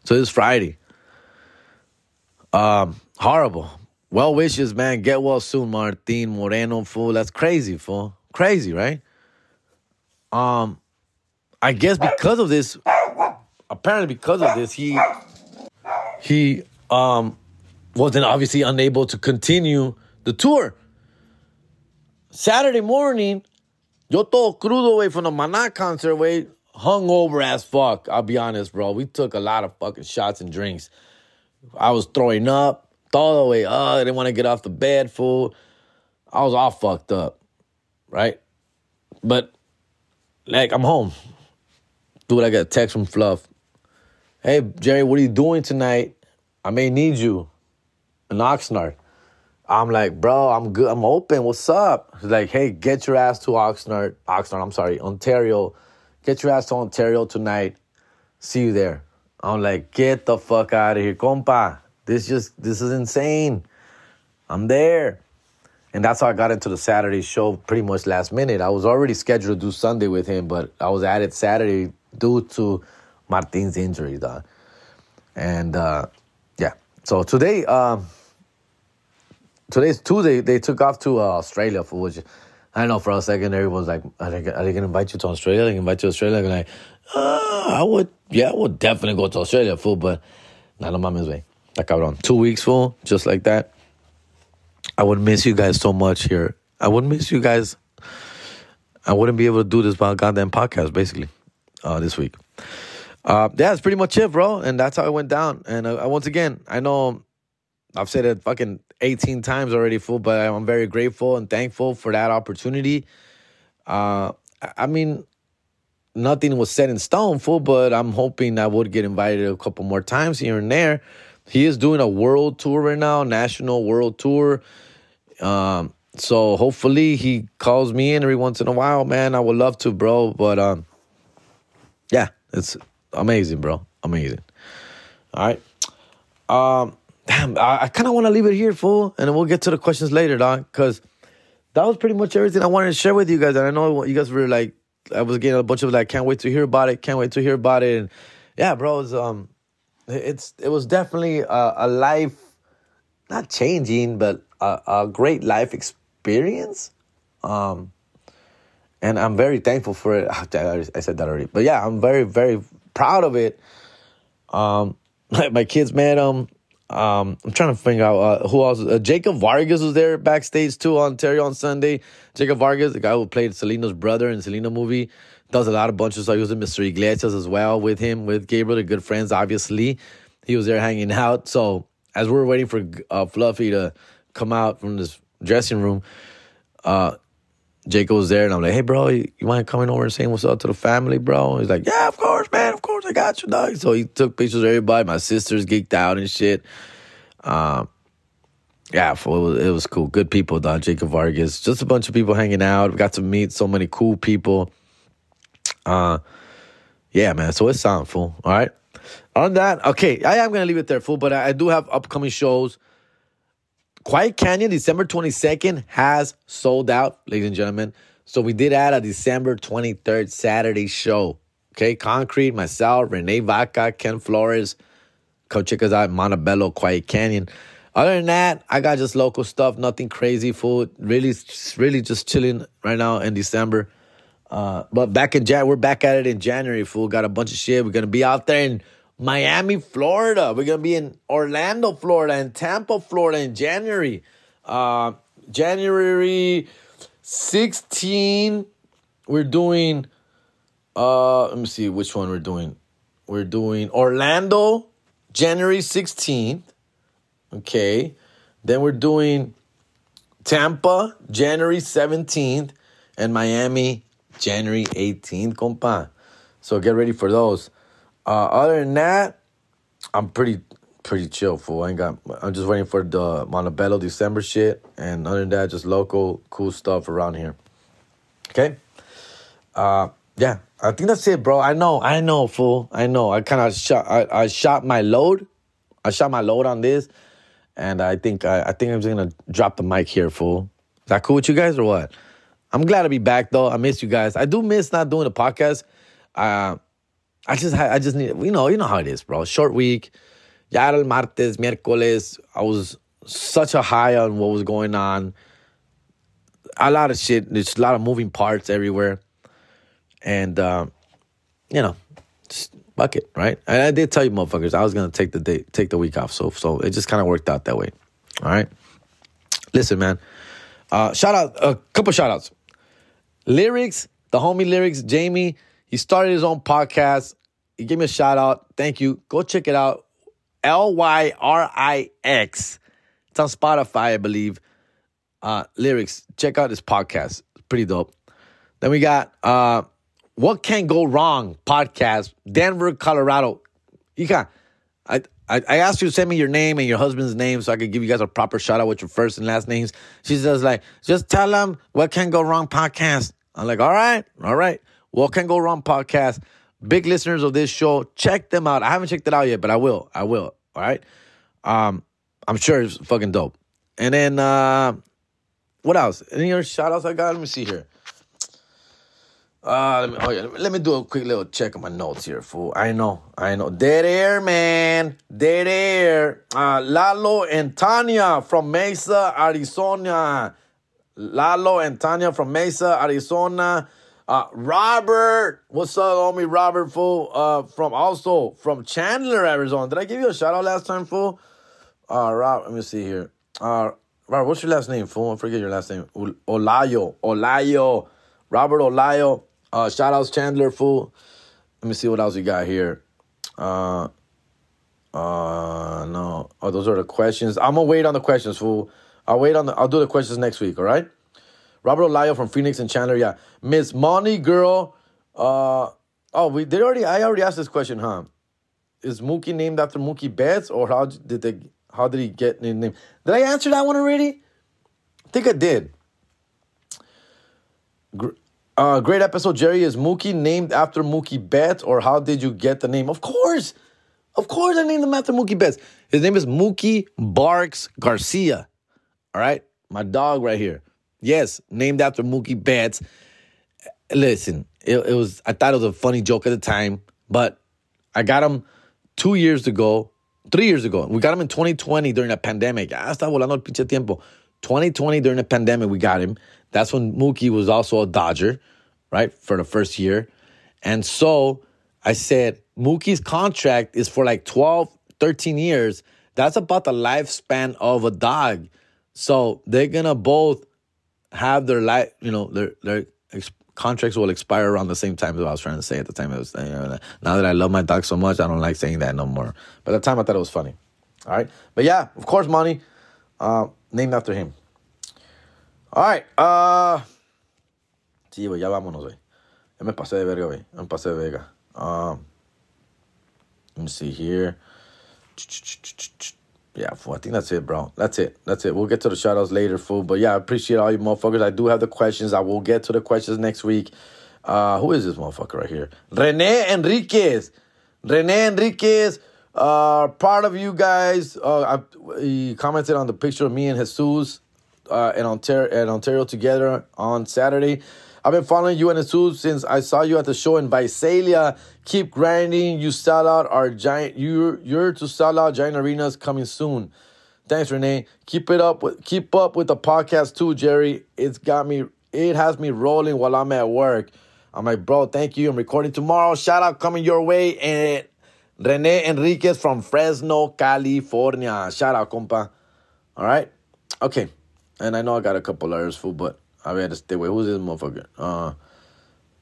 So this Friday. Um, horrible. Well wishes, man. Get well soon, Martin Moreno, fool. That's crazy, fool. Crazy, right? Um, I guess because of this, apparently because of this, he he um wasn't obviously unable to continue the tour. Saturday morning, yo todo crudo away from the Maná concert, way hung over as fuck. I'll be honest, bro. We took a lot of fucking shots and drinks. I was throwing up all the way up. I didn't want to get off the bed, fool. I was all fucked up, right? But, like, I'm home. Dude, I got a text from Fluff. Hey, Jerry, what are you doing tonight? I may need you in Oxnard. I'm like, bro, I'm good. I'm open. What's up? He's like, hey, get your ass to Oxnard. Oxnard, I'm sorry, Ontario. Get your ass to Ontario tonight. See you there. I'm like, get the fuck out of here, compa. This just this is insane. I'm there. And that's how I got into the Saturday show pretty much last minute. I was already scheduled to do Sunday with him, but I was added Saturday due to Martin's injury, dog. And uh, yeah. So today, um, today's Tuesday, they took off to uh, Australia for which I know for a second everyone was like, are they, are they gonna invite you to Australia? They invite you to Australia? And like, uh, I would, yeah, I would definitely go to Australia, fool, but not on my way. Like cabrón. Two weeks full, just like that. I would miss you guys so much here. I would miss you guys. I wouldn't be able to do this by goddamn podcast basically uh, this week. Uh, yeah, that's pretty much it, bro. And that's how it went down. And uh, once again, I know I've said it fucking 18 times already, fool, but I'm very grateful and thankful for that opportunity. Uh, I mean, nothing was set in stone, fool, but I'm hoping I would get invited a couple more times here and there. He is doing a world tour right now, national world tour. Um, so hopefully he calls me in every once in a while, man. I would love to, bro. But um, yeah, it's amazing, bro. Amazing. All right. Um, damn, I, I kind of want to leave it here, fool, and we'll get to the questions later, dog. Because that was pretty much everything I wanted to share with you guys. And I know you guys were like, I was getting a bunch of like, can't wait to hear about it, can't wait to hear about it, and yeah, bro, it's um it's it was definitely a, a life not changing but a, a great life experience um and i'm very thankful for it i said that already but yeah i'm very very proud of it um my kids met him um, I'm trying to figure out uh, who else. Uh, Jacob Vargas was there backstage too on Ontario on Sunday. Jacob Vargas, the guy who played Selena's brother in Selena movie does a lot of bunches. So he was in Mr. Iglesias as well with him, with Gabriel. They're good friends, obviously. He was there hanging out. So as we're waiting for uh, Fluffy to come out from this dressing room, uh, Jacob was there, and I'm like, "Hey, bro, you, you mind coming over and saying what's up to the family, bro?" He's like, "Yeah, of course, man. Of course, I got you, dog." So he took pictures of everybody. My sister's geeked out and shit. Um, yeah, it was, it was cool. Good people, dog. Jacob Vargas, just a bunch of people hanging out. We got to meet so many cool people. Uh, yeah, man. So it's sound fool. All right. On that, okay, I am gonna leave it there, fool. But I, I do have upcoming shows. Quiet Canyon, December twenty second, has sold out, ladies and gentlemen. So we did add a December 23rd Saturday show. Okay, Concrete, myself, Renee Vaca, Ken Flores. Come check us out Montebello, Quiet Canyon. Other than that, I got just local stuff, nothing crazy, food. Really, really just chilling right now in December. Uh, but back in Jan, we're back at it in January, fool. Got a bunch of shit. We're gonna be out there in Miami, Florida. We're gonna be in Orlando, Florida, and Tampa, Florida in January. Uh, January 16, we're doing uh let me see which one we're doing. We're doing Orlando, January 16th. Okay. Then we're doing Tampa, January 17th, and Miami, January 18th, compa. So get ready for those. Uh, other than that, I'm pretty pretty chill fool. I ain't got I'm just waiting for the Montebello December shit. And other than that, just local cool stuff around here. Okay? Uh yeah, I think that's it, bro. I know, I know, fool. I know. I kind of shot I, I shot my load. I shot my load on this. And I think I, I think I'm just gonna drop the mic here, fool. Is that cool with you guys or what? I'm glad to be back though. I miss you guys. I do miss not doing the podcast. Uh, I just I just need you know you know how it is, bro. Short week. Ya el martes, miércoles. I was such a high on what was going on. A lot of shit. There's a lot of moving parts everywhere, and uh, you know, just fuck it, right? And I did tell you, motherfuckers, I was gonna take the day, take the week off. So so it just kind of worked out that way. All right. Listen, man. Uh, shout out a couple shout outs. Lyrix, the homie Lyrix, Jamie. He started his own podcast. He gave me a shout out. Thank you. Go check it out. L Y R I X. It's on Spotify, I believe. Uh, Lyrix. Check out this podcast. It's pretty dope. Then we got uh, What Can Go Wrong podcast, Denver, Colorado. You can I, I I asked you to send me your name and your husband's name so I could give you guys a proper shout out with your first and last names. She says like, just tell them what can go wrong podcast. I'm like, all right, all right. What can go wrong podcast. Big listeners of this show, check them out. I haven't checked it out yet, but I will. I will. All right. Um, I'm sure it's fucking dope. And then uh what else? Any other shout outs I got? Let me see here. Uh, let me, oh yeah, let me do a quick little check of my notes here, fool. I know, I know. Dead air, man. Dead air. Uh, Lalo and Tanya from Mesa, Arizona. Lalo and Tanya from Mesa, Arizona. Uh, Robert, what's up, homie? Robert, fool. Uh, from also from Chandler, Arizona. Did I give you a shout out last time, fool? Uh, Rob, let me see here. Uh, Robert, what's your last name, fool? I forget your last name. Olayo, Olayo, Robert Olayo. Uh, shout outs Chandler, fool. Let me see what else we got here. Uh, uh, no. Oh, those are the questions. I'm gonna wait on the questions, fool. I'll wait on the. I'll do the questions next week. All right. Robert Olayo from Phoenix and Chandler. Yeah, Miss Money Girl. Uh, oh, we did already. I already asked this question, huh? Is Mookie named after Mookie Betts, or how did they? How did he get his name? Did I answer that one already? I think I did. Uh, great episode, Jerry. Is Mookie named after Mookie Betts, or how did you get the name? Of course, of course, I named him after Mookie Betts. His name is Mookie Barks Garcia. All right, my dog right here. Yes, named after Mookie Betts. Listen, it, it was. I thought it was a funny joke at the time, but I got him two years ago, three years ago. We got him in 2020 during the pandemic. Ah, volando el pinche tiempo. 2020 during the pandemic, we got him. That's when Mookie was also a Dodger, right, for the first year. And so I said, Mookie's contract is for like 12, 13 years. That's about the lifespan of a dog. So they're going to both have their life, you know, their, their ex- contracts will expire around the same time as I was trying to say at the time. It was, you know, now that I love my dog so much, I don't like saying that no more. But at the time, I thought it was funny. All right. But yeah, of course, money, uh, named after him. All right. Uh, sí, güey, ya vámonos, güey. Ya me pasé de verga, güey. Me pasé de verga. Um, let me see here. Yeah, fool. I think that's it, bro. That's it. That's it. We'll get to the shoutouts later, fool. But yeah, I appreciate all you motherfuckers. I do have the questions. I will get to the questions next week. Uh, who is this motherfucker right here? Rene Enriquez. Rene Enriquez. Uh, part of you guys. Uh, I, he commented on the picture of me and Jesus uh, in Ontario, in Ontario together on Saturday. I've been following you and Jesus since I saw you at the show in Visalia. Keep grinding. You sell out our giant. You're you're to sell out giant arenas coming soon. Thanks, Renee. Keep it up. With, keep up with the podcast too, Jerry. It's got me. It has me rolling while I'm at work. I'm like, bro, thank you. I'm recording tomorrow. Shout out coming your way. And Rene Enriquez from Fresno, California. Shout out, compa. All right. Okay. And I know I got a couple others, fool, but I to stay away. Who's this motherfucker? Uh,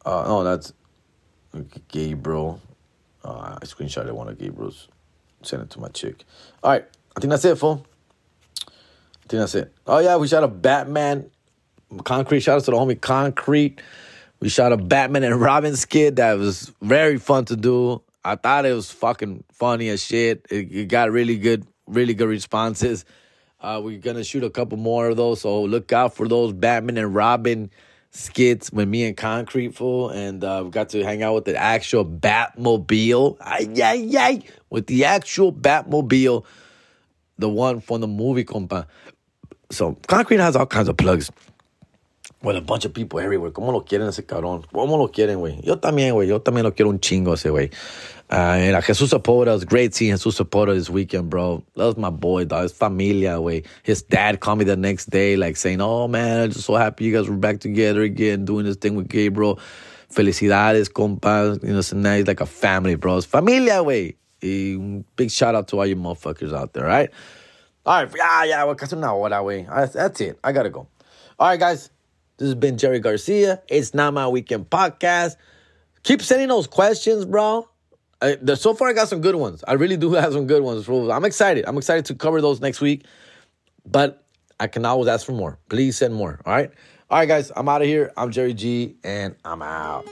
uh, oh, that's Gabriel. Uh, I screenshotted one of Gabriel's. Sent it to my chick. All right. I think that's it, fool. I think that's it. Oh, yeah. We shot a Batman Concrete. Shout out to the homie Concrete. We shot a Batman and Robin skit that was very fun to do. I thought it was fucking funny as shit. It, it got really good, really good responses. Uh, we're gonna shoot a couple more of those, so look out for those Batman and Robin skits with me and Concrete Fool, and uh, we got to hang out with the actual Batmobile. Ay, ay, ay, with the actual Batmobile, the one from the movie, compa. So Concrete has all kinds of plugs. With a bunch of people everywhere. ¿Cómo lo quieren ese cabrón? ¿Cómo lo quieren, güey? Yo también, güey. Yo también lo quiero un chingo ese güey. Uh, uh, Jesus Zapota, it was great seeing Jesus Zapota this weekend, bro. That was my boy, dog. His familia, way. His dad called me the next day, like saying, "Oh man, I'm just so happy you guys were back together again, doing this thing with Gabriel. Felicidades, compas. You know, so now he's like a family, bro. It's familia, way. Big shout out to all you motherfuckers out there, right? All right, yeah, yeah. Well, casi una hora, way. That's it. I gotta go. All right, guys. This has been Jerry Garcia. It's not my weekend podcast. Keep sending those questions, bro. I, the, so far, I got some good ones. I really do have some good ones. I'm excited. I'm excited to cover those next week. But I can always ask for more. Please send more. All right. All right, guys. I'm out of here. I'm Jerry G, and I'm out.